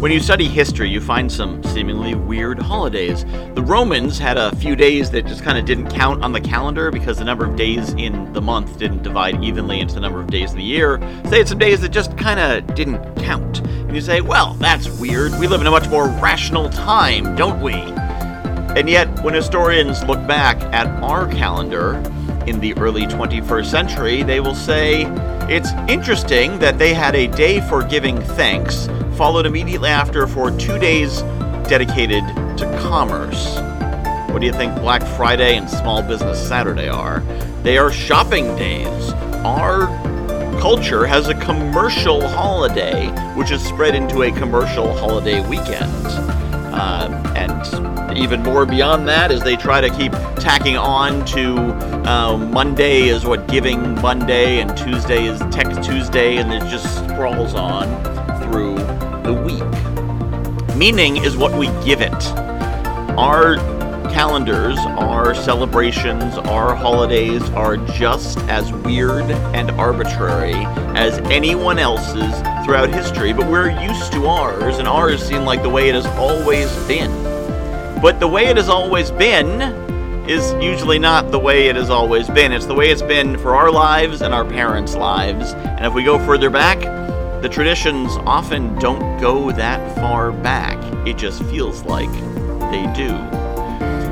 When you study history, you find some seemingly weird holidays. The Romans had a few days that just kind of didn't count on the calendar because the number of days in the month didn't divide evenly into the number of days of the year. So they had some days that just kind of didn't count. And you say, well, that's weird. We live in a much more rational time, don't we? And yet, when historians look back at our calendar in the early 21st century, they will say it's interesting that they had a day for giving thanks followed immediately after for two days dedicated to commerce. What do you think Black Friday and Small Business Saturday are? They are shopping days. Our culture has a commercial holiday, which is spread into a commercial holiday weekend. Uh, and even more beyond that, as they try to keep tacking on to uh, Monday is what Giving Monday, and Tuesday is Tech Tuesday, and it just sprawls on through the week. Meaning is what we give it. Our calendars, our celebrations, our holidays are just as weird and arbitrary as anyone else's throughout history, but we're used to ours, and ours seem like the way it has always been. But the way it has always been is usually not the way it has always been. It's the way it's been for our lives and our parents' lives. And if we go further back, the traditions often don't go that far back. It just feels like they do.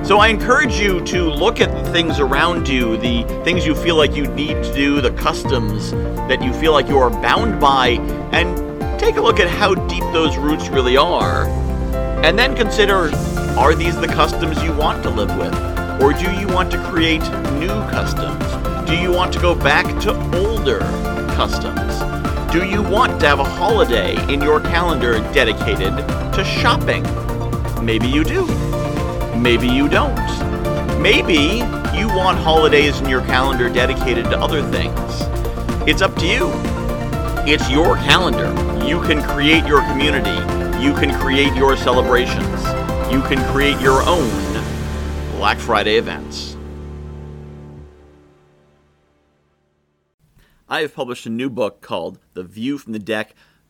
So I encourage you to look at the things around you, the things you feel like you need to do, the customs that you feel like you are bound by, and take a look at how deep those roots really are. And then consider are these the customs you want to live with? Or do you want to create new customs? Do you want to go back to older customs? Do you want to have a holiday in your calendar dedicated to shopping? Maybe you do. Maybe you don't. Maybe you want holidays in your calendar dedicated to other things. It's up to you. It's your calendar. You can create your community. You can create your celebrations. You can create your own Black Friday events. I have published a new book called The View from the Deck